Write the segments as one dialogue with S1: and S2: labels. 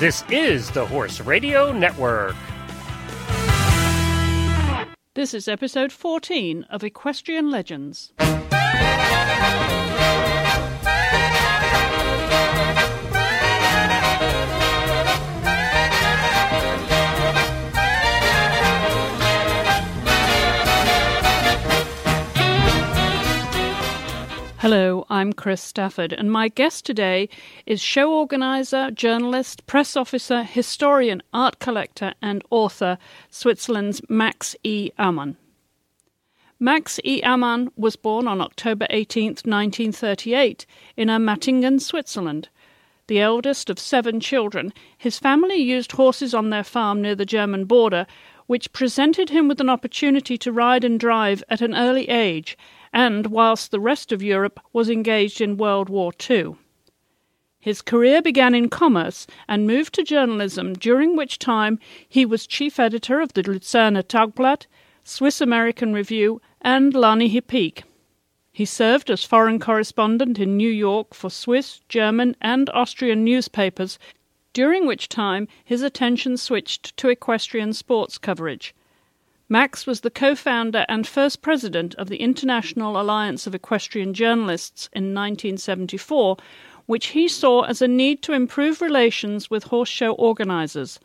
S1: This is the Horse Radio Network.
S2: This is episode 14 of Equestrian Legends. Hello, I'm Chris Stafford, and my guest today is show organizer, journalist, press officer, historian, art collector, and author, Switzerland's Max E. Amann. Max E. Amann was born on October 18, 1938, in Ermatingen, Switzerland. The eldest of seven children, his family used horses on their farm near the German border, which presented him with an opportunity to ride and drive at an early age and whilst the rest of Europe was engaged in World War II. His career began in commerce and moved to journalism, during which time he was chief editor of the Luzerner Tagblatt, Swiss American Review, and L'Année Hippique. He served as foreign correspondent in New York for Swiss, German, and Austrian newspapers, during which time his attention switched to equestrian sports coverage. Max was the co founder and first president of the International Alliance of Equestrian Journalists in 1974, which he saw as a need to improve relations with horse show organizers,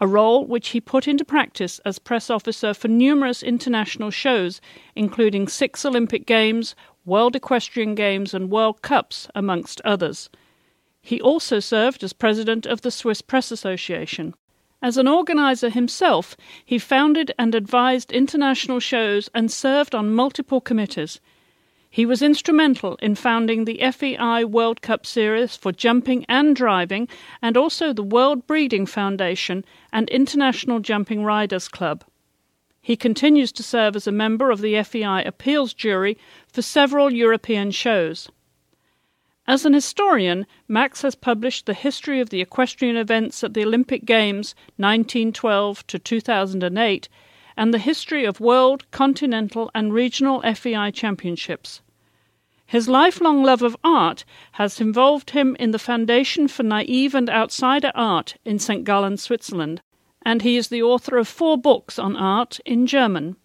S2: a role which he put into practice as press officer for numerous international shows, including six Olympic Games, World Equestrian Games, and World Cups, amongst others. He also served as president of the Swiss Press Association. As an organizer himself, he founded and advised international shows and served on multiple committees. He was instrumental in founding the FEI World Cup Series for jumping and driving, and also the World Breeding Foundation and International Jumping Riders Club. He continues to serve as a member of the FEI appeals jury for several European shows. As an historian, Max has published the history of the equestrian events at the Olympic Games 1912 to 2008 and the history of world, continental, and regional FEI championships. His lifelong love of art has involved him in the Foundation for Naive and Outsider Art in St. Gallen, Switzerland, and he is the author of four books on art in German.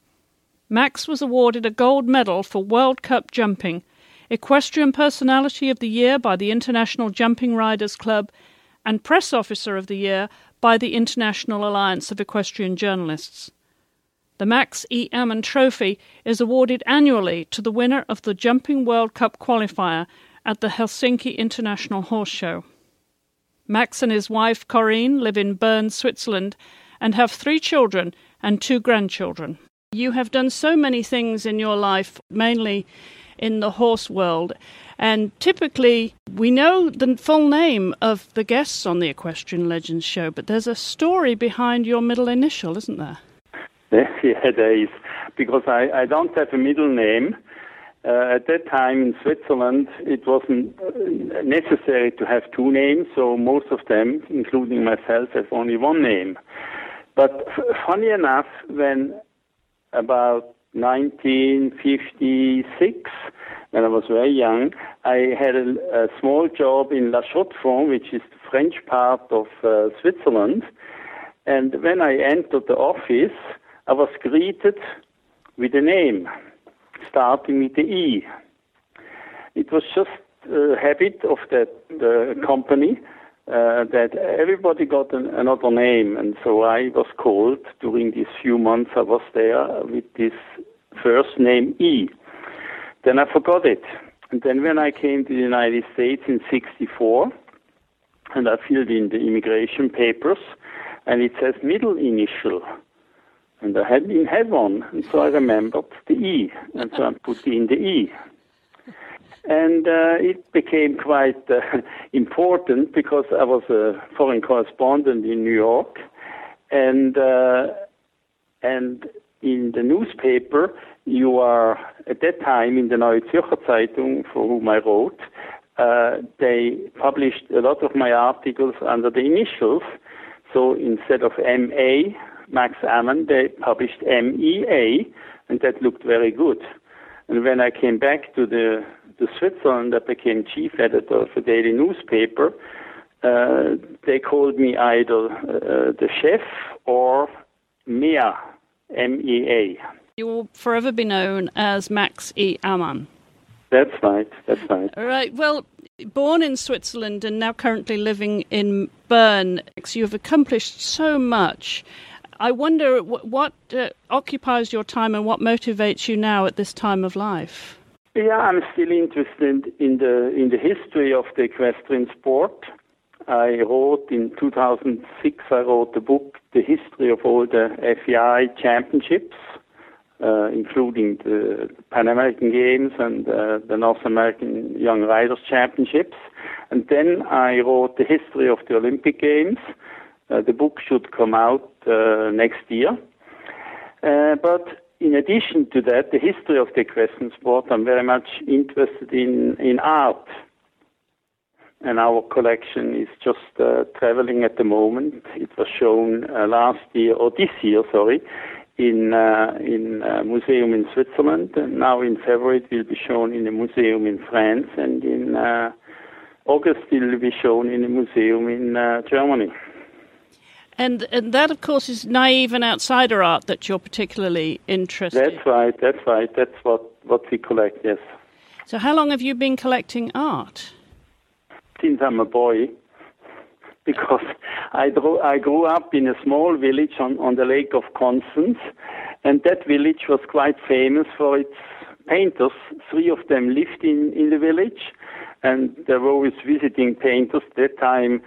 S2: Max was awarded a gold medal for World Cup jumping Equestrian Personality of the Year by the International Jumping Riders Club, and Press Officer of the Year by the International Alliance of Equestrian Journalists. The Max E. Amann Trophy is awarded annually to the winner of the Jumping World Cup qualifier at the Helsinki International Horse Show. Max and his wife Corinne live in Bern, Switzerland, and have three children and two grandchildren. You have done so many things in your life, mainly in the horse world. And typically, we know the full name of the guests on the Equestrian Legends show, but there's a story behind your middle initial, isn't there?
S3: Yeah, there is. Because I, I don't have a middle name. Uh, at that time in Switzerland, it wasn't uh, necessary to have two names, so most of them, including myself, have only one name. But funny enough, when about 1956, when I was very young, I had a, a small job in La Chaux-de-Fonds, which is the French part of uh, Switzerland. And when I entered the office, I was greeted with a name starting with the E. It was just a habit of that company uh, that everybody got an, another name, and so I was called during these few months I was there with this first name E. Then I forgot it, and then when I came to the United States in '64, and I filled in the immigration papers, and it says middle initial. And I hadn't had one, and so I remembered the E, and so I put in the E and uh, it became quite uh, important because I was a foreign correspondent in New York, and uh, and in the newspaper you are at that time in the Neue Zürcher Zeitung, for whom I wrote. Uh, they published a lot of my articles under the initials. So instead of M.A. Max Amann, they published M.E.A. and that looked very good. And when I came back to the to Switzerland, I became chief editor of a daily newspaper. uh, they called me either uh, the chef or Mea, M-E-A.
S2: You will forever be known as Max E. Amann.
S3: That's right. That's right.
S2: All right. Well, born in Switzerland and now currently living in Bern, you've accomplished so much. I wonder what uh, occupies your time and what motivates you now at this time of life.
S3: Yeah, I'm still interested in the in the history of the equestrian sport. I wrote in 2006. I wrote the book, The History of All the FEI Championships, uh, including the Pan American Games and uh, the North American Young Riders Championships. And then I wrote the history of the Olympic Games. Uh, the book should come out uh, next year. Uh, but in addition to that, the history of the equestrian sport, I'm very much interested in, in art. And our collection is just uh, traveling at the moment. It was shown uh, last year, or this year, sorry, in uh, in a museum in Switzerland, and now in February it will be shown in a museum in France, and in August it will be shown in a museum in Germany.
S2: And, and that, of course, is naive and outsider art that you're particularly interested.
S3: That's right. That's right. That's what what we collect. Yes.
S2: So, how long have you been collecting art?
S3: Since I'm a boy, because I drew, I grew up in a small village on on the Lake of Constance, and that village was quite famous for its painters. Three of them lived in in the village, and there were always visiting painters. That time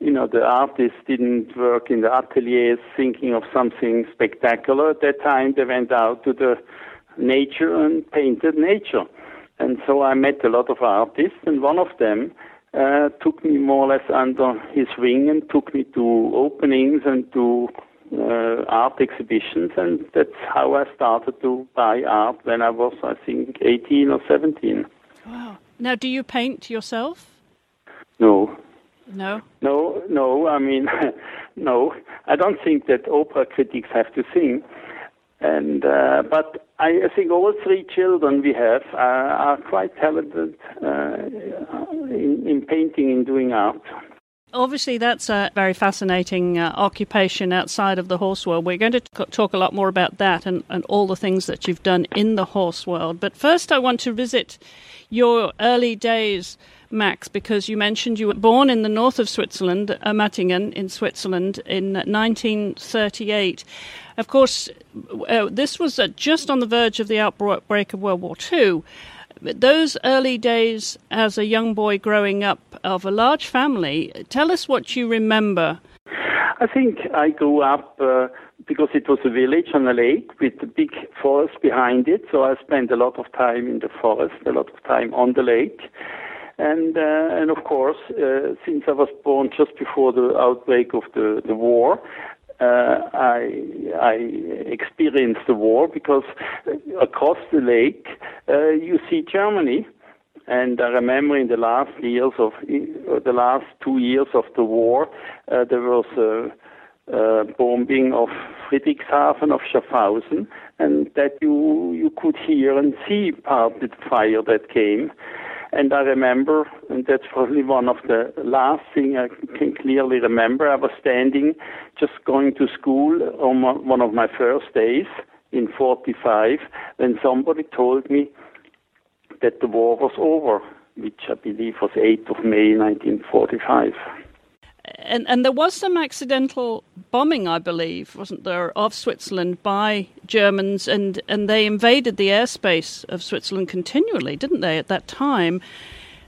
S3: you know, the artists didn't work in the ateliers thinking of something spectacular. At that time, they went out to the nature and painted nature. And so I met a lot of artists, and one of them uh, took me more or less under his wing and took me to openings and to uh, art exhibitions, and that's how I started to buy art when I was, I think, 18 or 17.
S2: Wow. Now, do you paint yourself?
S3: No.
S2: No.
S3: No, no. I mean, no. I don't think that opera critics have to sing. And uh, but I, think all three children we have uh, are quite talented uh, in, in, painting and doing art.
S2: Obviously, that's a very fascinating uh, occupation outside of the horse world. We're going to t- talk a lot more about that and, and all the things that you've done in the horse world. But first, I want to visit your early days Max, because you mentioned you were born in the north of Switzerland, uh, Mattingen in Switzerland, in 1938. Of course, uh, this was uh, just on the verge of the outbreak of World War II. Those early days as a young boy growing up of a large family, tell us what you remember.
S3: I think I grew up uh, because it was a village on a lake with a big forest behind it, so I spent a lot of time in the forest, a lot of time on the lake. And uh, and of course, uh, since I was born just before the outbreak of the the war, uh, I I experienced the war because across the lake uh, you see Germany, and I remember in the last years of uh, the last two years of the war, uh, there was a, a bombing of Friedrichshafen of Schaffhausen, and that you you could hear and see part of the fire that came. And I remember, and that's probably one of the last thing I can clearly remember. I was standing, just going to school on one of my first days in 45, when somebody told me that the war was over, which I believe was 8th of May 1945
S2: and and there was some accidental bombing, I believe, wasn't there, of Switzerland by Germans, and and they invaded the airspace of Switzerland continually, didn't they? At that time.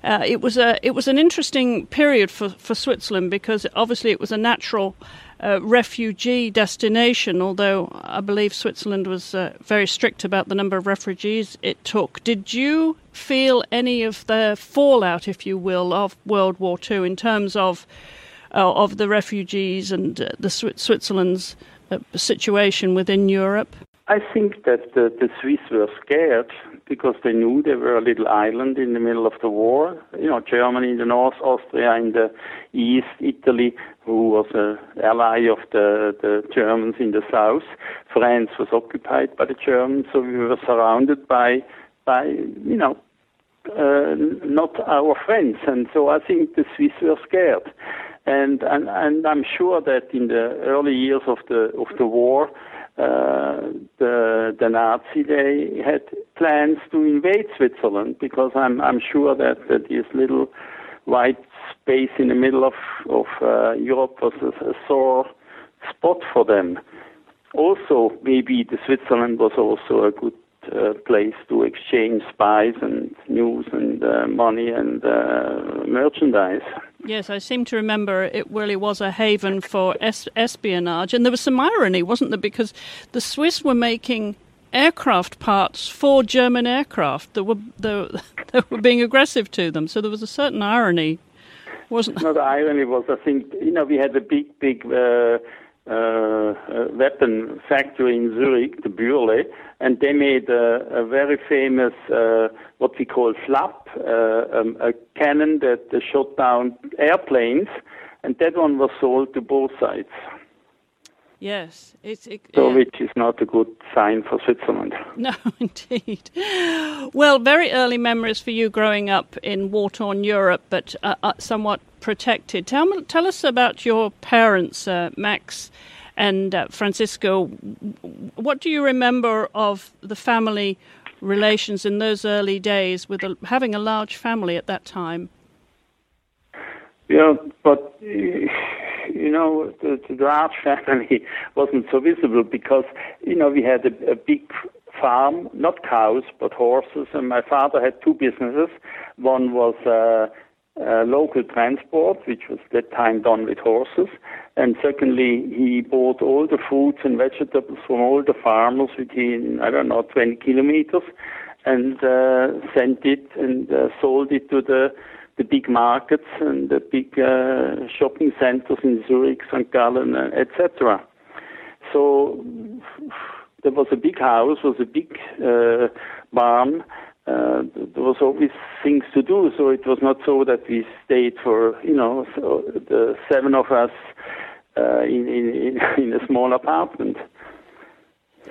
S2: Uh, it was a it was an interesting period for, for Switzerland because obviously it was a natural uh, refugee destination. Although I believe Switzerland was uh, very strict about the number of refugees it took. Did you feel any of the fallout, if you will, of World War II in terms of uh, of the refugees and uh, the Switzerland's uh, situation within Europe?
S3: I think that the, the Swiss were scared because they knew they were a little island in the middle of the war. You know, Germany in the north, Austria in the east, Italy, who was an ally of the, the Germans in the south. France was occupied by the Germans, so we were surrounded by, by you know, uh, not our friends. And so I think the Swiss were scared. And, and, and I'm sure that in the early years of the, of the war, uh, the, the Nazi, they had plans to invade Switzerland because I'm, I'm sure that, that this little white space in the middle of, of uh, Europe was a, a sore spot for them. Also, maybe the Switzerland was also a good uh, place to exchange spies and news and uh, money and uh, merchandise.
S2: Yes, I seem to remember it really was a haven for es- espionage, and there was some irony, wasn't there? Because the Swiss were making aircraft parts for German aircraft that were that were being aggressive to them. So there was a certain irony, wasn't there?
S3: No, the irony was, I think, you know, we had a big, big. Uh, uh, weapon factory in Zurich, the Bührle, and they made a, a very famous, uh, what we call Flak, uh, um, a cannon that shot down airplanes, and that one was sold to both sides.
S2: Yes, it's it,
S3: so
S2: yeah.
S3: which is not a good sign for Switzerland.
S2: No, indeed. Well, very early memories for you growing up in war-torn Europe, but uh, uh, somewhat protected. Tell me, tell us about your parents, uh, Max and uh, Francisco. What do you remember of the family relations in those early days, with a, having a large family at that time?
S3: Yeah, but you know, the, the large family wasn't so visible because, you know, we had a, a big farm, not cows, but horses, and my father had two businesses. One was uh, uh, local transport, which was at that time done with horses, and secondly, he bought all the fruits and vegetables from all the farmers within, I don't know, 20 kilometers, and uh, sent it and uh, sold it to the the big markets and the big uh, shopping centers in Zurich, St. Gallen, uh, etc. So there was a big house, was a big uh, barn. Uh, there was always things to do, so it was not so that we stayed for you know so the seven of us uh, in, in in a small apartment.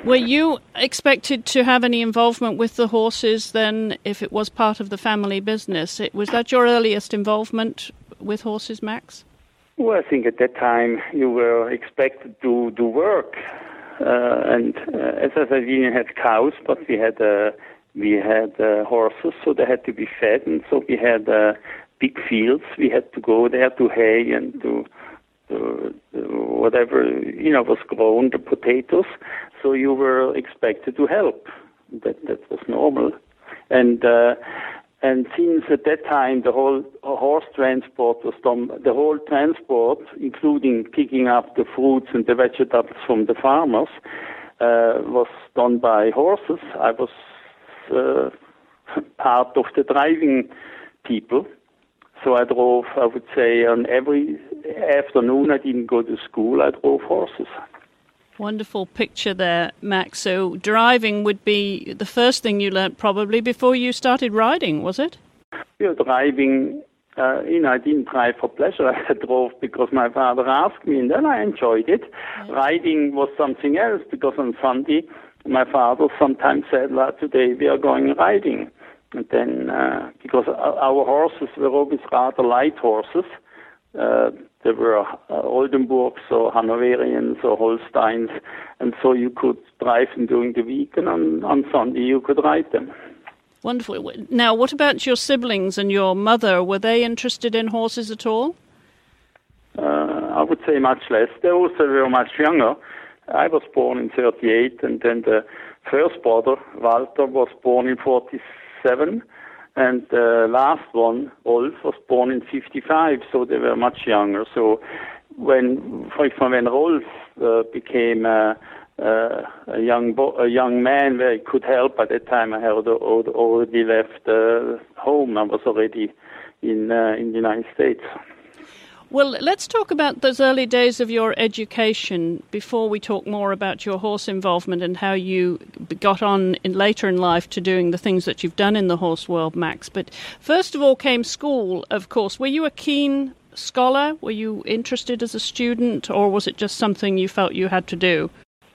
S2: Were you expected to have any involvement with the horses then, if it was part of the family business? It, was that your earliest involvement with horses, Max?
S3: Well, I think at that time you were expected to do work, uh, and uh, as I said, we didn't have cows, but we had uh, we had uh, horses, so they had to be fed, and so we had uh, big fields. We had to go there to hay and to whatever you know was grown, the potatoes. So you were expected to help. That that was normal, and uh, and since at that time the whole horse transport was done, the whole transport, including picking up the fruits and the vegetables from the farmers, uh, was done by horses. I was uh, part of the driving people. So I drove, I would say, on every afternoon I didn't go to school, I drove horses.
S2: Wonderful picture there, Max. So driving would be the first thing you learnt probably before you started riding, was it?
S3: Yeah, driving, uh, you know, I didn't drive for pleasure. I drove because my father asked me, and then I enjoyed it. Yeah. Riding was something else because on Sunday, my father sometimes said, like, today we are going riding. And then, uh, because our horses were always rather light horses, uh, there were uh, Oldenburgs or Hanoverians or Holsteins, and so you could drive them during the week, and on, on Sunday you could ride them.
S2: Wonderful. Now, what about your siblings and your mother? Were they interested in horses at all?
S3: Uh, I would say much less. They also were much younger. I was born in 38, and then the first brother, Walter, was born in 47 and the last one, Wolf, was born in 55, so they were much younger. So when, for example, when Rolf uh, became a, uh, a young bo- a young man where he could help, by that time I had already left uh, home. I was already in uh, in the United States.
S2: Well, let's talk about those early days of your education before we talk more about your horse involvement and how you got on in later in life to doing the things that you've done in the horse world, Max. But first of all came school, of course. Were you a keen scholar? Were you interested as a student, or was it just something you felt you had to do?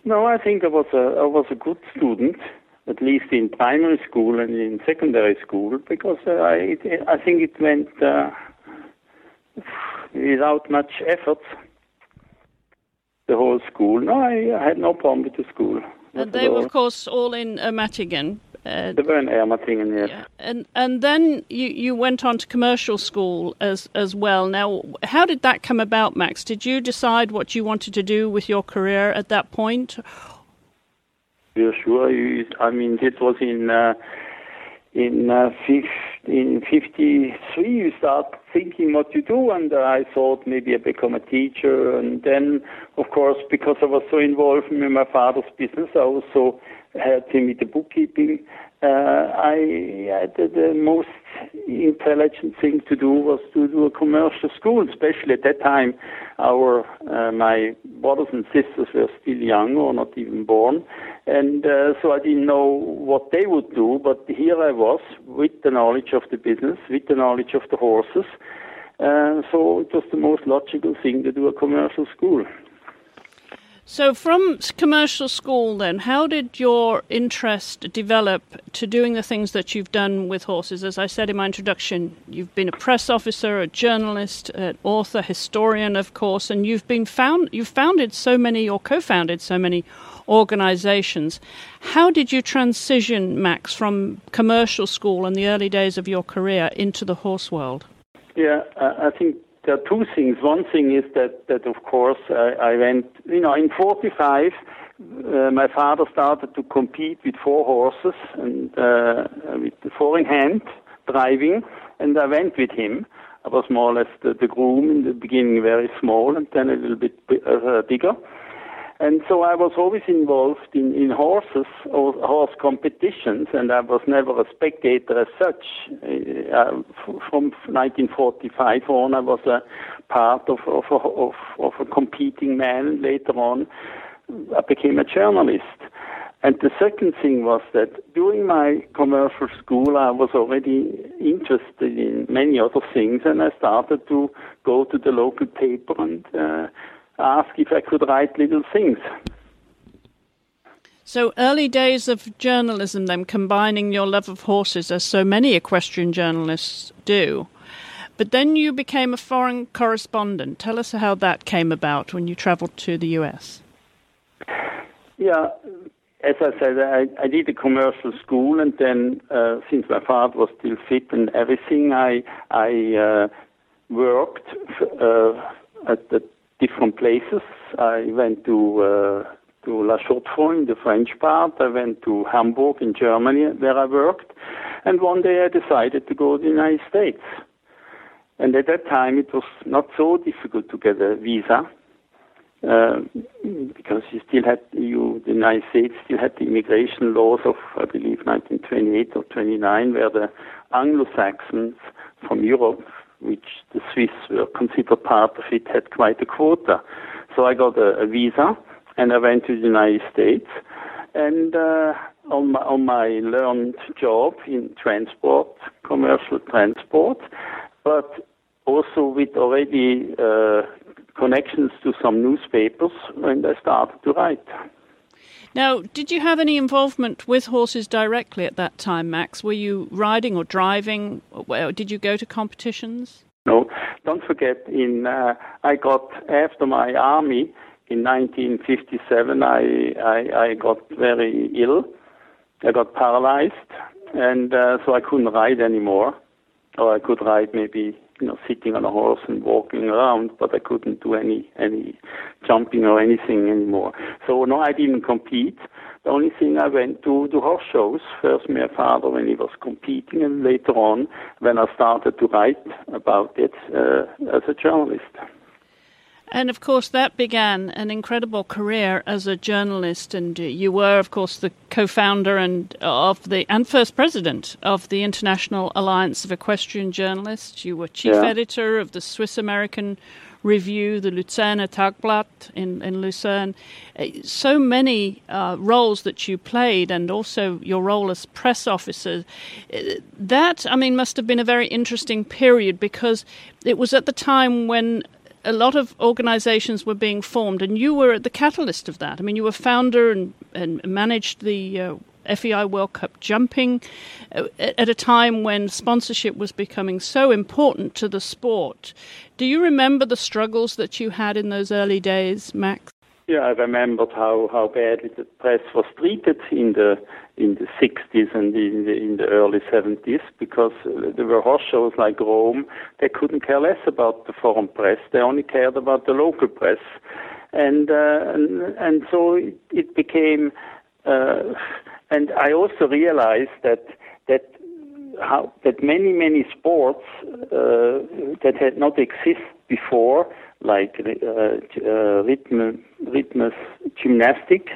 S3: No, I think I was a I was a good student, at least in primary school and in secondary school, because uh, I I think it went. Uh, without much effort. The whole school. No, I, I had no problem with the school.
S2: And they were, of course, all in Ermatingen.
S3: Uh, they were in Ermatingen, yes. Yeah.
S2: And and then you, you went on to commercial school as as well. Now, how did that come about, Max? Did you decide what you wanted to do with your career at that point?
S3: Yeah, sure. I mean, it was in uh, in uh, in 53 you start thinking what you do and uh, I thought maybe I become a teacher. And then of course because I was so involved in my father's business I also helped him with the bookkeeping uh, I, the, the most intelligent thing to do was to do a commercial school especially at that time our uh, my brothers and sisters were still young or not even born and uh, so I didn't know what they would do, but here I was with the knowledge of the business, with the knowledge of the horses. Uh, so it was the most logical thing to do a commercial school.
S2: So, from commercial school, then, how did your interest develop to doing the things that you've done with horses? As I said in my introduction, you've been a press officer, a journalist, an author, historian, of course, and you've been found you've founded so many or co-founded so many organizations. How did you transition, Max, from commercial school in the early days of your career into the horse world?
S3: Yeah, I think there are two things. One thing is that, that of course, I, I went, you know, in 45, uh, my father started to compete with four horses and uh, with the four in hand driving, and I went with him. I was more or less the, the groom in the beginning, very small, and then a little bit uh, bigger. And so I was always involved in, in horses or horse competitions, and I was never a spectator as such. Uh, from 1945 on, I was a part of, of, of, of a competing man. Later on, I became a journalist. And the second thing was that during my commercial school, I was already interested in many other things, and I started to go to the local paper and uh, ask if I could write little things.
S2: So, early days of journalism, then combining your love of horses, as so many equestrian journalists do. But then you became a foreign correspondent. Tell us how that came about when you traveled to the US.
S3: Yeah, as I said, I, I did a commercial school, and then uh, since my father was still fit and everything, I I uh, worked uh, at the different places. I went to uh, to La Chaux-de-Fonds the French part. I went to Hamburg in Germany, where I worked. And one day I decided to go to the United States. And at that time, it was not so difficult to get a visa. Uh, because you still had you, the United States still had the immigration laws of, I believe, 1928 or 29, where the Anglo-Saxons from Europe which the Swiss were considered part of it, had quite a quota. So I got a, a visa and I went to the United States. And uh, on, my, on my learned job in transport, commercial transport, but also with already uh, connections to some newspapers when I started to write.
S2: Now, did you have any involvement with horses directly at that time, Max? Were you riding or driving? Or Did you go to competitions?
S3: No. Don't forget, in uh, I got after my army in 1957. I, I I got very ill. I got paralyzed, and uh, so I couldn't ride anymore. Or I could ride maybe you know, sitting on a horse and walking around, but I couldn't do any any jumping or anything anymore. So no, I didn't compete. The only thing I went to the horse shows. First, my father when he was competing, and later on when I started to write about it uh, as a journalist.
S2: And of course, that began an incredible career as a journalist. And you were, of course, the co-founder and of the and first president of the International Alliance of Equestrian Journalists. You were chief yeah. editor of the Swiss American Review, the Luzerner Tagblatt in, in Lucerne. Uh, so many uh, roles that you played, and also your role as press officer. Uh, that, I mean, must have been a very interesting period because it was at the time when a lot of organizations were being formed, and you were at the catalyst of that. I mean, you were founder and, and managed the uh, FEI World Cup jumping uh, at a time when sponsorship was becoming so important to the sport. Do you remember the struggles that you had in those early days, Max?
S3: Yeah, I remembered how, how badly the press was treated in the in the 60s and in the, in the early 70s because uh, there were horse shows like Rome. They couldn't care less about the foreign press. They only cared about the local press, and uh, and, and so it, it became. Uh, and I also realized that that how that many many sports uh, that had not existed before, like uh, uh, rhythm, rhythmus gymnastics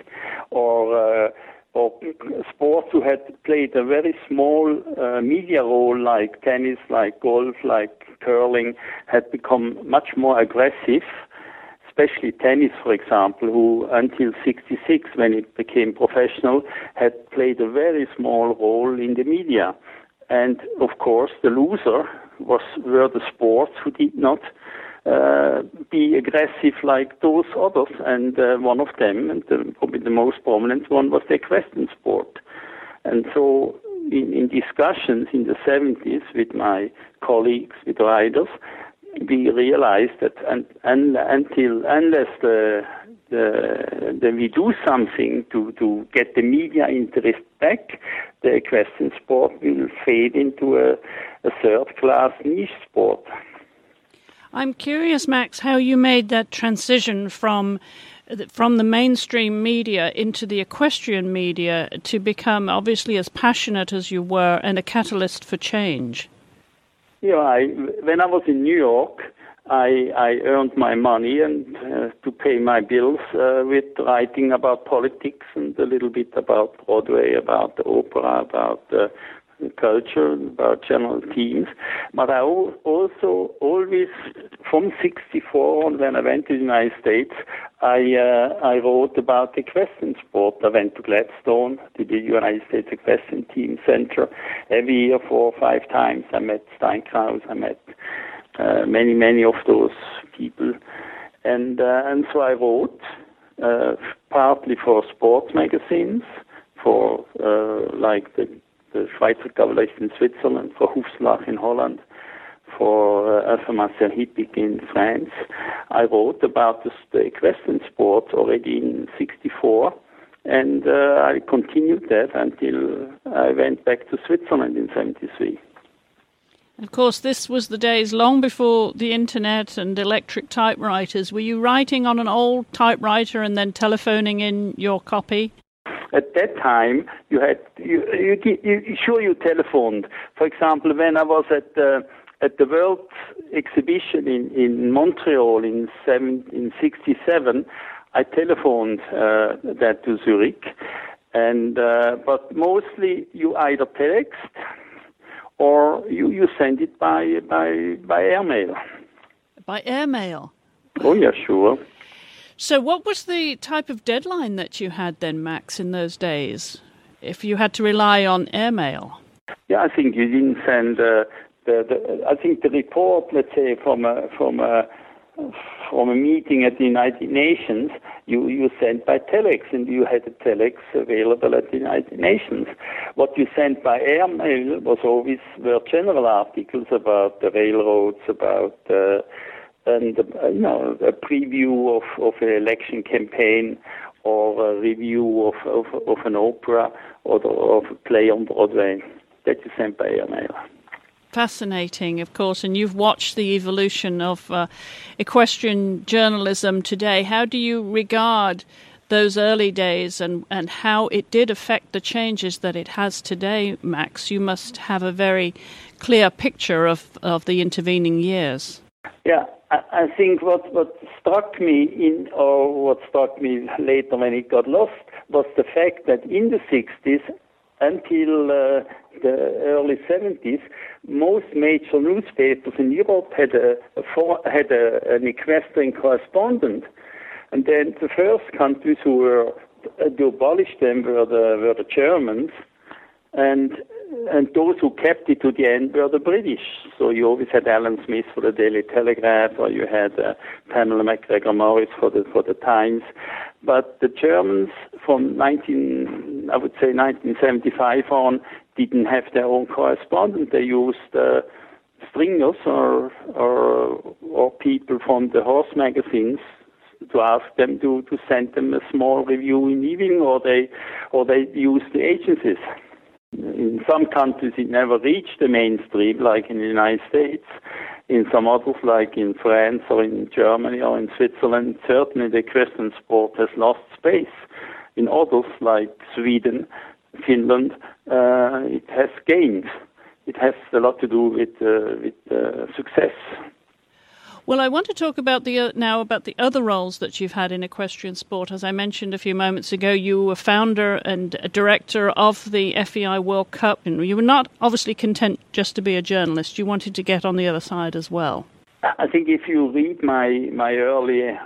S3: or uh, or sports who had played a very small uh, media role, like tennis, like golf, like curling, had become much more aggressive. Especially tennis, for example, who until '66, when it became professional, had played a very small role in the media. And of course, the loser was were the sports who did not uh, be aggressive like those others. And uh, one of them, and the, probably the most prominent one, was the equestrian sport. And so, in, in discussions in the 70s with my colleagues, with riders, we realized that and, and, until unless the, the, the, we do something to, to get the media interest back, the equestrian sport will fade into a, a third class niche sport.
S2: I'm curious, Max, how you made that transition from from the mainstream media into the equestrian media to become obviously as passionate as you were and a catalyst for change.
S3: Yeah, I, when I was in New York, I, I earned my money and uh, to pay my bills uh, with writing about politics and a little bit about Broadway, about the opera, about uh, culture, about general themes. But I also always, from 64 on when I went to the United States, I, uh, I wrote about the equestrian sport. I went to Gladstone, to the United States Equestrian Team Center every year four or five times. I met Steinkraus, I met uh, many, many of those people. And, uh, and so I wrote, uh, partly for sports magazines, for uh, like the the Schweizer Kavallerie in Switzerland, for Hoefslag in Holland, for uh, Hippique in France. I wrote about the, the equestrian sport already in 64 and uh, I continued that until I went back to Switzerland in 73.
S2: Of course, this was the days long before the internet and electric typewriters. Were you writing on an old typewriter and then telephoning in your copy?
S3: At that time, you had you, you, you sure you telephoned. For example, when I was at the at the World Exhibition in, in Montreal in seven, in '67, I telephoned uh, that to Zurich, and uh, but mostly you either text or you, you send it by by by airmail.
S2: By airmail.
S3: Oh yeah, sure.
S2: So, what was the type of deadline that you had then, Max, in those days, if you had to rely on airmail?
S3: Yeah, I think you didn't send uh, the, the. I think the report, let's say, from a from a from a meeting at the United Nations, you, you sent by telex, and you had a telex available at the United Nations. What you sent by airmail was always were general articles about the railroads, about uh, and uh, you know a preview of, of an election campaign or a review of, of, of an opera or the, of a play on Broadway that you sent by.
S2: Fascinating, of course, and you've watched the evolution of uh, equestrian journalism today. How do you regard those early days and, and how it did affect the changes that it has today, Max? You must have a very clear picture of, of the intervening years.
S3: Yeah, I think what, what struck me in, or what struck me later when it got lost, was the fact that in the 60s until uh, the early 70s, most major newspapers in Europe had a, had a, an equestrian correspondent, and then the first countries who were uh, to abolish them were the were the Germans, and and those who kept it to the end were the British. So you always had Alan Smith for the Daily Telegraph, or you had uh, Pamela McGregor Morris for the for the Times. But the Germans from 19, I would say 1975 on, didn't have their own correspondent. They used uh, stringers or, or or people from the horse magazines to ask them to, to send them a small review in evening, or they or they used the agencies. In some countries, it never reached the mainstream, like in the United States. In some others, like in France or in Germany or in Switzerland, certainly the equestrian sport has lost space. In others, like Sweden, Finland, uh, it has gained. It has a lot to do with uh, with uh, success.
S2: Well, I want to talk about the uh, now about the other roles that you've had in equestrian sport. As I mentioned a few moments ago, you were founder and director of the FEI World Cup, and you were not obviously content just to be a journalist. You wanted to get on the other side as well.
S3: I think if you read my my early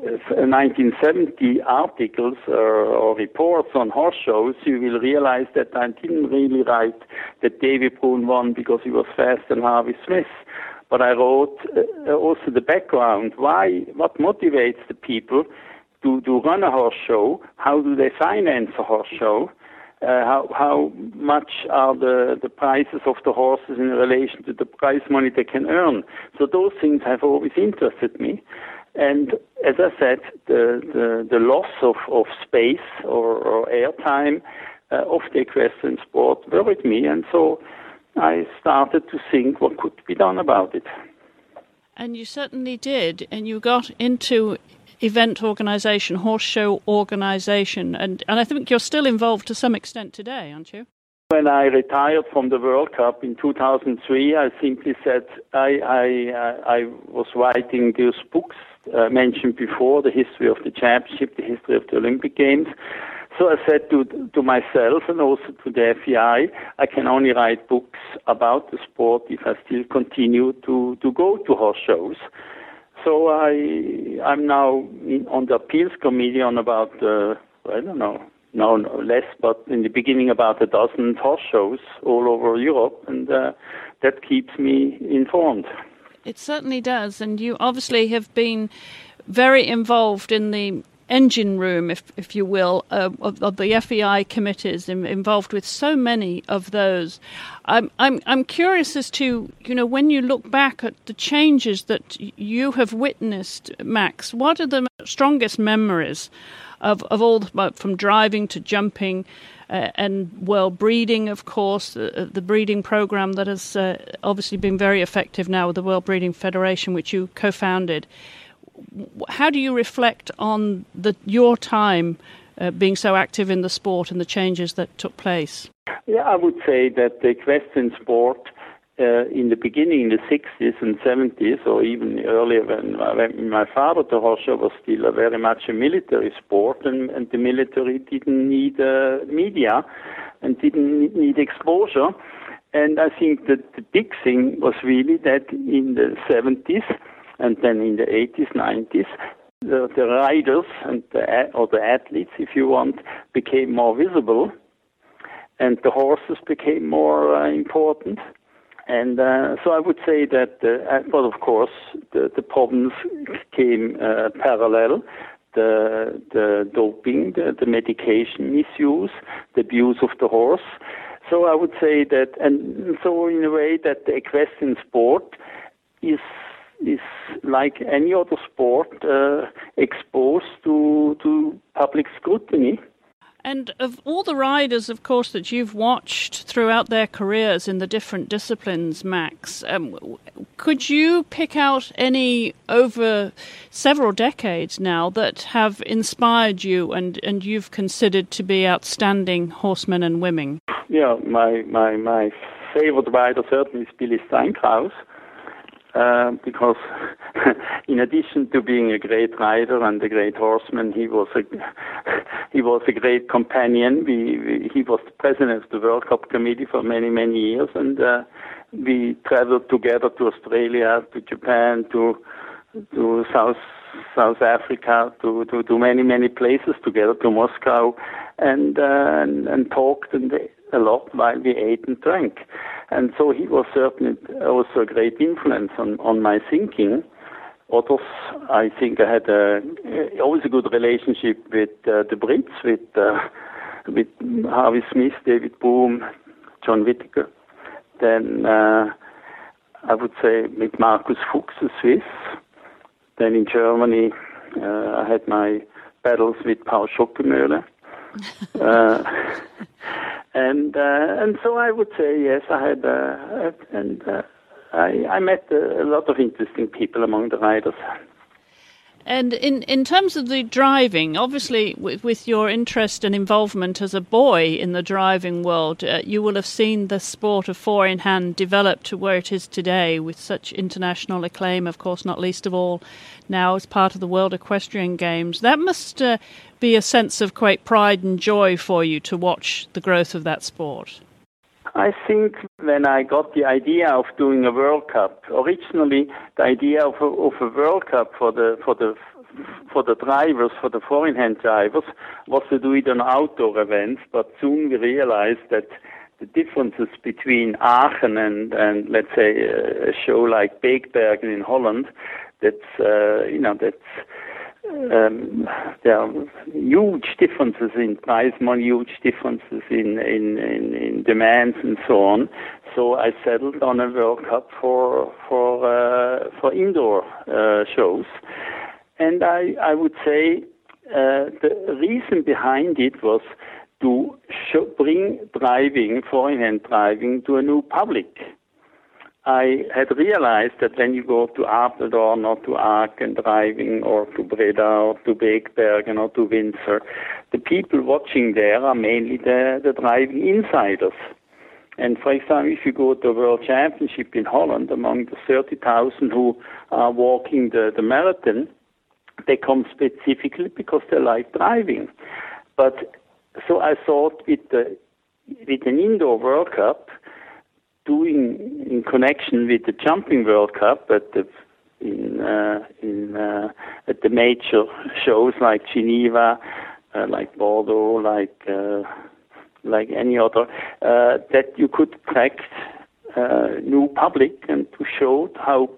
S3: 1970 uh, articles or, or, reports on horse shows, you will realize that I didn't really write that Davy Broome won because he was faster than Harvey Smith but I wrote uh, also the background. Why? What motivates the people to, to run a horse show? How do they finance a horse show? Uh, how how much are the, the prices of the horses in relation to the prize money they can earn? So those things have always interested me. And as I said, the the, the loss of, of space or, or airtime uh, of the equestrian sport worried me, and so I started to think what could be done about it.
S2: And you certainly did, and you got into event organisation, horse show organisation, and, and I think you're still involved to some extent today, aren't you?
S3: When I retired from the World Cup in 2003, I simply said I, I, uh, I was writing those books uh, mentioned before, the history of the championship, the history of the Olympic Games, so I said to, to myself and also to the FEI, I can only write books about the sport if I still continue to, to go to horse shows. So I, I'm now on the appeals committee on about, uh, I don't know, no, no, less, but in the beginning about a dozen horse shows all over Europe, and uh, that keeps me informed.
S2: It certainly does, and you obviously have been very involved in the engine room, if if you will, uh, of, of, the FEI committees in, involved with so many of those. I'm I'm I'm curious as to you know when you look back at the changes that you have witnessed, Max. What are the strongest memories of of all the, from driving to jumping? Uh, and well breeding, of course, uh, the breeding program that has uh, obviously been very effective now with the World Breeding Federation, which you co-founded how do you reflect on the, your time uh, being so active in the sport and the changes that took place?
S3: Yeah, I would say that the equestrian sport uh, in the beginning, in the 60s and 70s, or even earlier when, my father, the horse show, was still a very much a military sport, and, and the military didn't need uh, media and didn't need exposure. And I think that the big thing was really that in the 70s, and then in the 80s, 90s, the, the riders and the, or the athletes, if you want, became more visible, and the horses became more uh, important. And uh, so I would say that, uh, but of course, the, the problems came uh, parallel. The, the doping, the, the medication misuse, the abuse of the horse. So I would say that, and so in a way that the equestrian sport is is like any other sport uh, exposed to to public scrutiny.
S2: And of all the riders, of course, that you've watched throughout their careers in the different disciplines, Max, um, could you pick out any over several decades now that have inspired you and, and you've considered to be outstanding horsemen and women?
S3: Yeah, my, my, my favorite rider certainly is Billy Steinkraus. Uh, because in addition to being a great rider and a great horseman, he was a he was a great companion. We, we, he was the president of the World Cup Committee for many many years, and uh, we traveled together to Australia, to Japan, to to South South Africa, to to, to many many places together, to Moscow, and uh, and, and talked and a lot while we ate and drank. And so he was certainly also a great influence on, on my thinking. Others, I think I had a, always a good relationship with uh, the Brits, with, uh, with Harvey Smith, David Broome, John Whittaker. Then uh, I would say with Markus Fuchs, the Swiss. Then in Germany, uh, I had my battles with Paul Schockemöhle. and uh, and so I would say yes, I had uh, and uh, I, I met a lot of interesting people among the riders.
S2: And in, in terms of the driving, obviously, with, with your interest and involvement as a boy in the driving world, uh, you will have seen the sport of four in hand develop to where it is today with such international acclaim, of course, not least of all now as part of the World Equestrian Games. That must uh, be a sense of great pride and joy for you to watch the growth of that sport.
S3: I think when I got the idea of doing a World Cup, originally the idea of a, of a World Cup for the for the for the drivers, for the four-in-hand drivers, was to do it on outdoor events. But soon we realized that the differences between Aachen and, and let's say a show like Beekbergen in Holland, that's uh, you know that's um, there are huge differences in price money, huge differences in, in, in, in, demands and so on. So I settled on a World Cup for for uh, for indoor uh, shows, and I I would say uh, the reason behind it was to show, bring driving, four-in-hand driving, to a new public. I had realized that when you go to Apeldoorn or to Aachen driving or to Breda or to Beekbergen or to Windsor, the people watching there are mainly the, the driving insiders. And for example, if you go to a World Championship in Holland, among the 30,000 who are walking the, the marathon, they come specifically because they like driving. But so I thought with the with an indoor World Cup, doing in connection with the Jumping World Cup at the in uh, in uh, at the major shows like Geneva, uh, like Bordeaux, like uh, like any other, uh, that you could attract uh, new public and to show how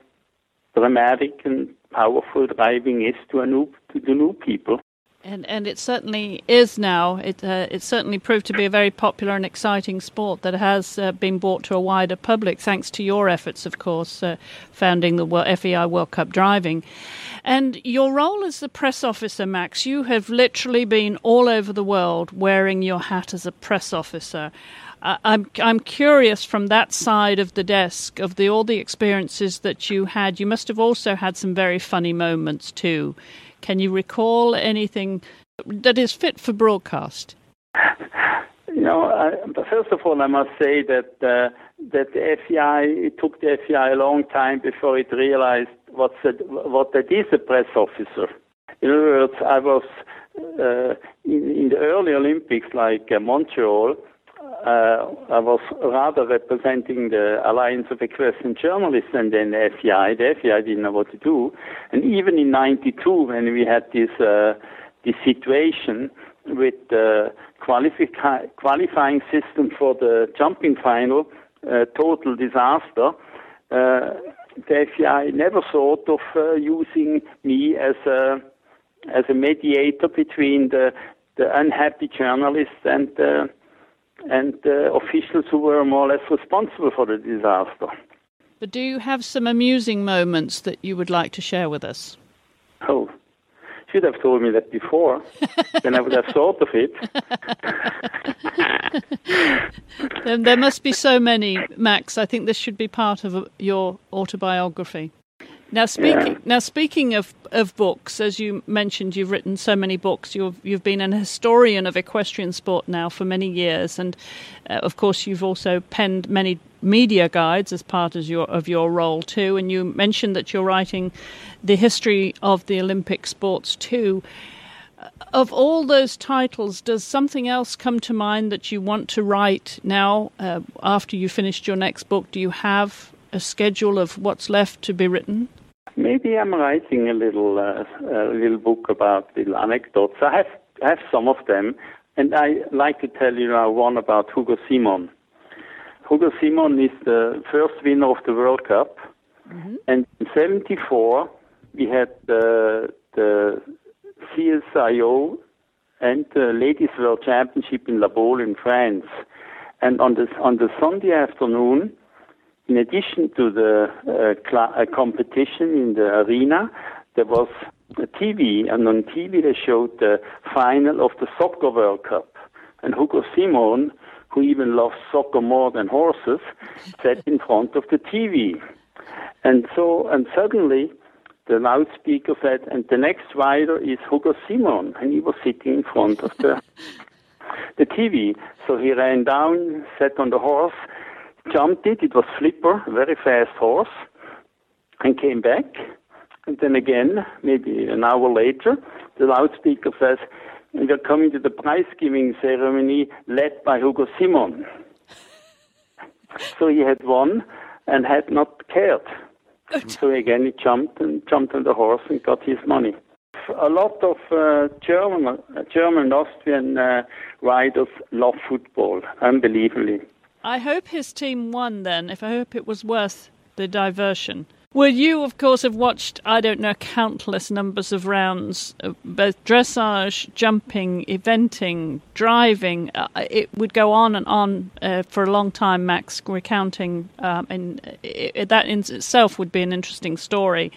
S3: dramatic and powerful driving is to a new to the new people.
S2: And and it certainly is now. It uh, it certainly proved to be a very popular and exciting sport that has uh, been brought to a wider public, thanks to your efforts, of course, uh, founding the FEI World Cup Driving. And your role as the press officer, Max, you have literally been all over the world wearing your hat as a press officer. I'm I'm curious from that side of the desk of the all the experiences that you had. You must have also had some very funny moments too. Can you recall anything that is fit for broadcast?
S3: You know, I, first of all, I must say that uh, that the FEI it took the FEI a long time before it realized what's a, what that is a press officer. In other words, I was uh, in, in, the early Olympics, like uh, Montreal. Uh, I was rather representing the Alliance of Equestrian Journalists and then the FEI. The FEI didn't know what to do. And even in 92, when we had this, uh, this situation with the qualifi- qualifying system for the jumping final, uh, total disaster, uh, the FEI never thought of uh, using me as a, as a mediator between the, the unhappy journalists and the and uh, officials who were more or less responsible for the disaster.
S2: But do you have some amusing moments that you would like to share with us?
S3: Oh, you should have told me that before. then I would have thought of it.
S2: there must be so many, Max. I think this should be part of your autobiography. Now speaking yeah. now speaking of, of books, as you mentioned, you've written so many books. You've you've been an historian of equestrian sport now for many years, and uh, of course you've also penned many media guides as part of your of your role too. And you mentioned that you're writing the history of the Olympic sports too. Of all those titles, does something else come to mind that you want to write now uh, after you finished your next book? Do you have a schedule of what's left to be written?
S3: Maybe I'm writing a little uh, a little book about little anecdotes. I have I have some of them, And I like to tell you now one about Hugo Simon. Hugo Simon is the first winner of the World Cup. Mm-hmm. And in 74, we had the, the CSIO and the Ladies World Championship in La Baule in France. And on the, on the Sunday afternoon, in addition to the uh, uh, competition in the arena, there was a TV, and on TV they showed the final of the Soccer World Cup. And Hugo Simon, who even loves soccer more than horses, sat in front of the TV. And so, and suddenly, the loudspeaker said, and the next rider is Hugo Simon, and he was sitting in front of the the TV. So he ran down, sat on the horse, jumped it. It was Flipper, very fast horse, and came back. And then again, maybe an hour later, the loudspeaker says, and we're coming to the prize giving ceremony led by Hugo Simon. so he had won and had not cared. so again, he jumped and jumped on the horse and got his money. A lot of uh, German, German and Austrian uh, riders love football, unbelievably.
S2: I hope his team won then, if I hope it was worth the diversion. Well, you, of course, have watched, I don't know, countless numbers of rounds, both dressage, jumping, eventing, driving. Uh, it would go on and on uh, for a long time, Max, recounting, um, and it, that in itself would be an interesting story.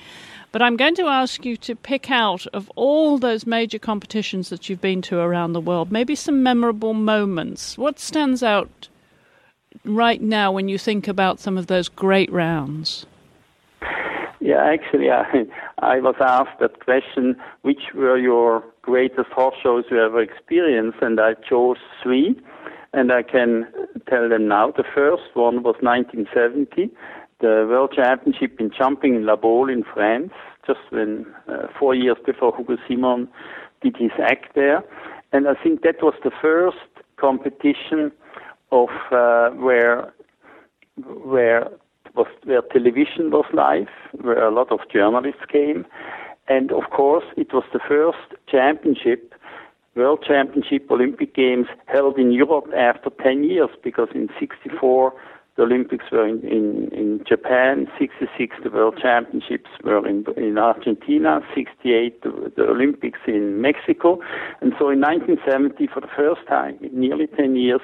S2: But I'm going to ask you to pick out of all those major competitions that you've been to around the world, maybe some memorable moments. What stands out right now when you think about some of those great rounds?
S3: Yeah, actually, I, I was asked that question, which were your greatest horse shows you ever experienced? And I chose three, and I can tell them now. The first one was 1970, the World Championship in jumping in La Baule in France, just when uh, four years before Hugo Simon did his act there. And I think that was the first competition of uh, where where was where television was live, where a lot of journalists came, and of course it was the first championship, World Championship, Olympic Games held in Europe after 10 years, because in '64 the Olympics were in, in, in Japan, 66 the World Championships were in, in Argentina, 68 the, the Olympics in Mexico. And so in 1970, for the first time in nearly 10 years,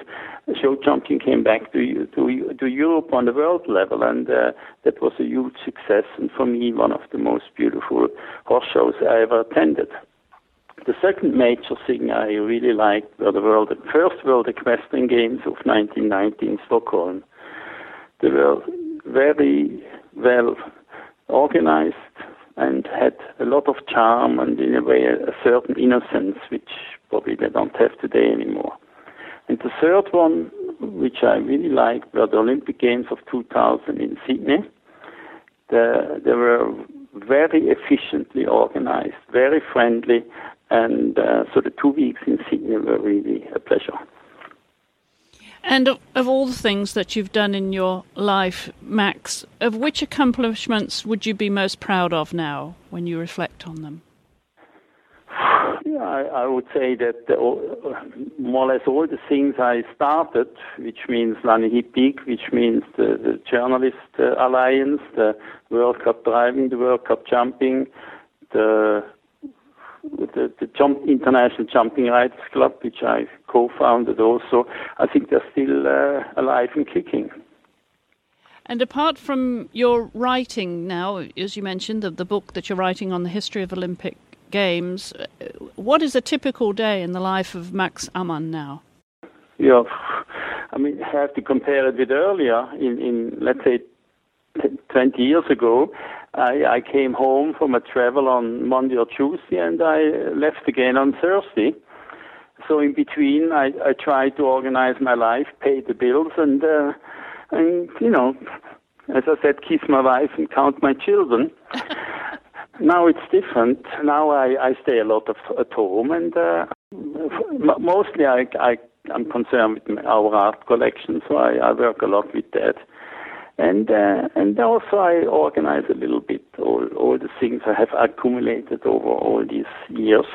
S3: show jumping came back to, to, to Europe on the world level. And uh, that was a huge success. And for me, one of the most beautiful horse shows I ever attended. The second major thing I really liked were the world, first World Equestrian Games of 1990 in Stockholm. They were very well organized and had a lot of charm and, in a way, a certain innocence, which probably they don't have today anymore. And the third one, which I really liked, were the Olympic Games of 2000 in Sydney. The, they were very efficiently organized, very friendly, and uh, so the two weeks in Sydney were really a pleasure.
S2: And of, of, all the things that you've done in your life, Max, of which accomplishments would you be most proud of now when you reflect on them?
S3: Yeah, I, I would say that the, more or less all the things I started, which means L'Année Hippique, which means the, the Journalist uh, Alliance, the World Cup driving, the World Cup jumping, the the, the jump, International Jumping Riders Club, which I co-founded also, I think they're still uh, alive and kicking.
S2: And apart from your writing now, as you mentioned, the, the book that you're writing on the history of Olympic Games, uh, what is a typical day in the life of Max Ammann now?
S3: Yeah, I mean, I have to compare it with earlier. In, in let's say, 20 years ago, I, I came home from a travel on Monday or Tuesday, and I left again on Thursday. So in between, I, I tried to organize my life, pay the bills, and uh, and you know, as I said, kiss my wife and count my children. now it's different. Now I, I stay a lot of, at home, and uh, mostly I, I I'm concerned with our art collection, so I, I work a lot with that. And uh, and also I organize a little bit all all the things I have accumulated over all these years.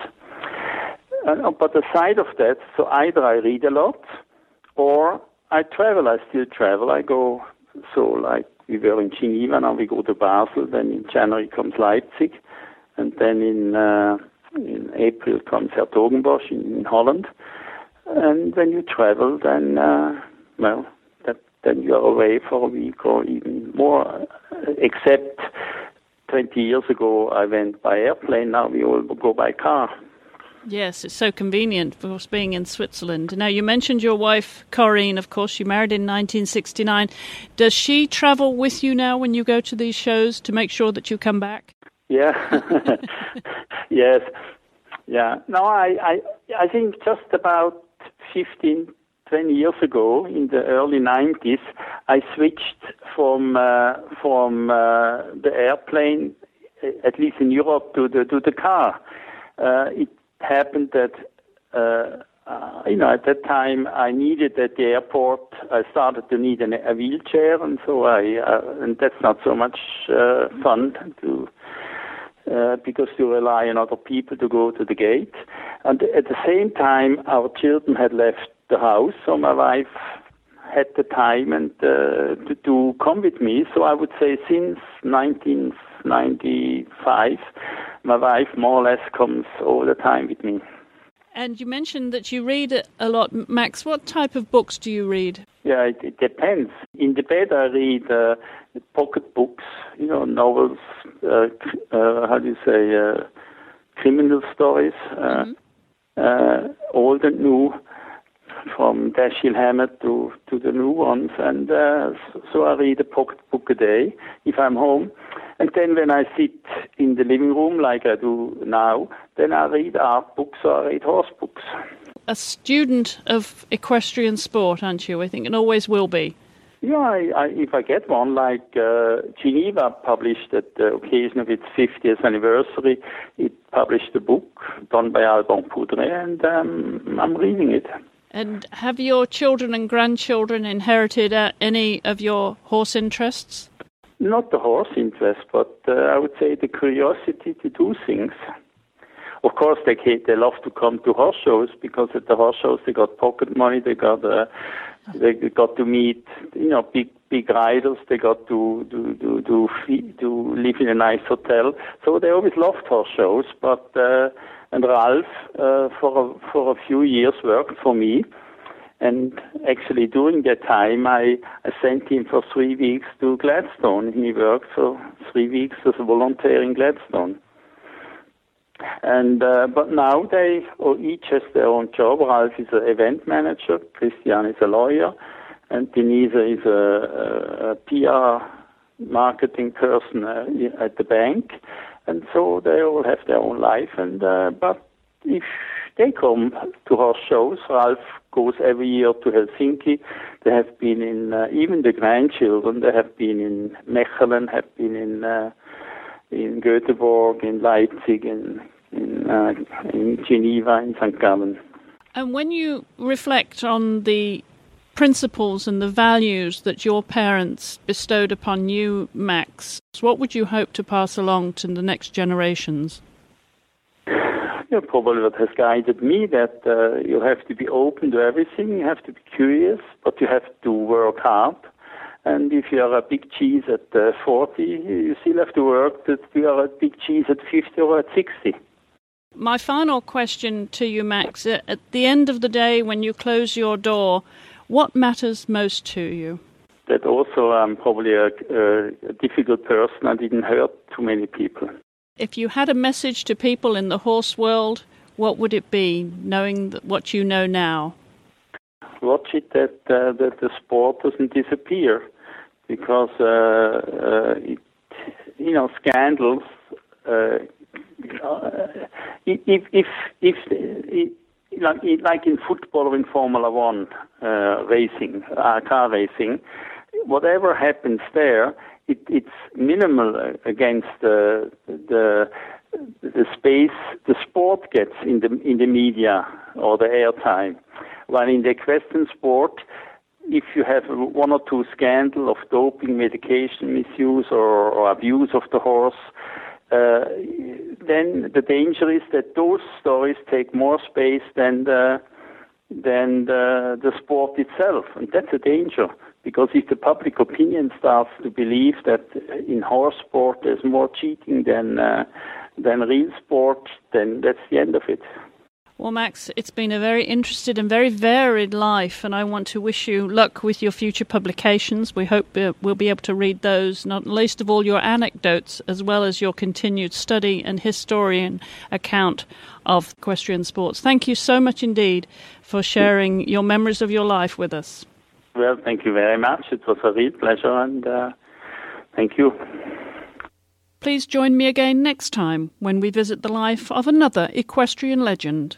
S3: uh, but aside of that, so either I read a lot or I travel. I still travel. I go, so like we were in Geneva, now we go to Basel, then in January comes Leipzig, and then in, uh, in April comes Hertogenbosch in, in Holland. And when you travel, then, uh, well, then you are away for a week or even more, except 20 years ago I went by airplane, now we all go by car.
S2: Yes, it's so convenient, of course, being in Switzerland. Now, you mentioned your wife, Corinne, of course, you married in 1969. Does she travel with you now when you go to these shows to make sure that you come back?
S3: Yeah, yes, yeah. No, I, I, I think just about 15, 20 years ago, in the early 90s, I switched from uh, from uh, the airplane, at least in Europe, to the to the car. Uh, it happened that uh, uh, you know at that time I needed at the airport. I started to need an, a wheelchair, and so I uh, and that's not so much uh, fun to. Uh, because you rely on other people to go to the gate. And at the same time, our children had left the house, so my wife had the time and uh, to, to come with me. So I would say since 1995, my wife more or less comes all the time with me.
S2: And you mentioned that you read a lot, Max. What type of books do you read?
S3: Yeah, it, it depends. In the bed, I read uh, pocket books, you know, novels, uh, uh, how do you say, uh, criminal stories, uh, mm-hmm. old and new, from Dashiell Hammett to, to the new ones. And so I read a pocket book a day if I'm home. And then when I sit in the living room like I do now, then I read art books or I read horse books.
S2: A student of equestrian sport, aren't you? I think, and always will be.
S3: Yeah, I, I, if I get one, like uh, Geneva published at the occasion of its 50th anniversary, it published a book done by Alban Poudret, and um, I'm reading it.
S2: And have your children and grandchildren inherited uh, any of your horse interests?
S3: Not the horse interest, but uh, I would say the curiosity to do things. Of course, they they love to come to horse shows because at the horse shows they got pocket money, they got uh, they got to meet you know big big idols. they got to to to to, to live in a nice hotel. So they always loved horse shows. But uh, and Ralph uh, for a, for a few years worked for me and actually, during that time, I, I sent him for three weeks to Gladstone. He worked for three weeks as a volunteer in Gladstone. And uh, but now they or each has their own job. Ralph is an event manager, Christian is a lawyer, and Denise is a, a, a PR marketing person uh, at the bank. And so they all have their own life. And uh, but if they come to horse shows. Ralph goes every year to Helsinki. They have been in, uh, even the grandchildren, they have been in Mechelen, have been in, uh, in Göteborg, in Leipzig, in, in, uh, in Geneva, in St. Gallen.
S2: And when you reflect on the principles and the values that your parents bestowed upon you, Max, what would you hope to pass along to the next generations?
S3: know, probably what has guided me that uh, you have to be open to everything, you have to be curious, but you have to work hard. And if you are a big cheese at uh, 40, you still have to work that you are a big cheese at 50 or at 60.
S2: My final question to you, Max. At the end of the day, when you close your door, what matters most to you?
S3: That also I'm probably a, a, a difficult person. I didn't hurt too many people.
S2: If you had a message to people in the horse world, what would it be, knowing what you know now?
S3: Watch it that, uh, that the sport doesn't disappear because, uh, uh, it, you know, scandals. Uh, if, if, if, if like, like in football or in Formula One uh, racing, uh, car racing, whatever happens there, it, it's minimal against the, the the space the sport gets in the in the media or the airtime. While in the equestrian sport, if you have one or two scandal of doping, medication misuse, or, or abuse of the horse, uh, then the danger is that those stories take more space than the, than the, the sport itself, and that's a danger. Because if the public opinion starts to believe that in horse sport there's more cheating than uh, than real sport, then that's the end of it.
S2: Well, Max, it's been a very interested and very varied life, and I want to wish you luck with your future publications. We hope we'll be able to read those, not least of all your anecdotes, as well as your continued study and historian account of equestrian sports. Thank you so much indeed for sharing your memories of your life with us.
S3: Well, thank you very much. It was a real pleasure, and uh, thank you.
S2: Please join me again next time when we visit the life of another equestrian legend.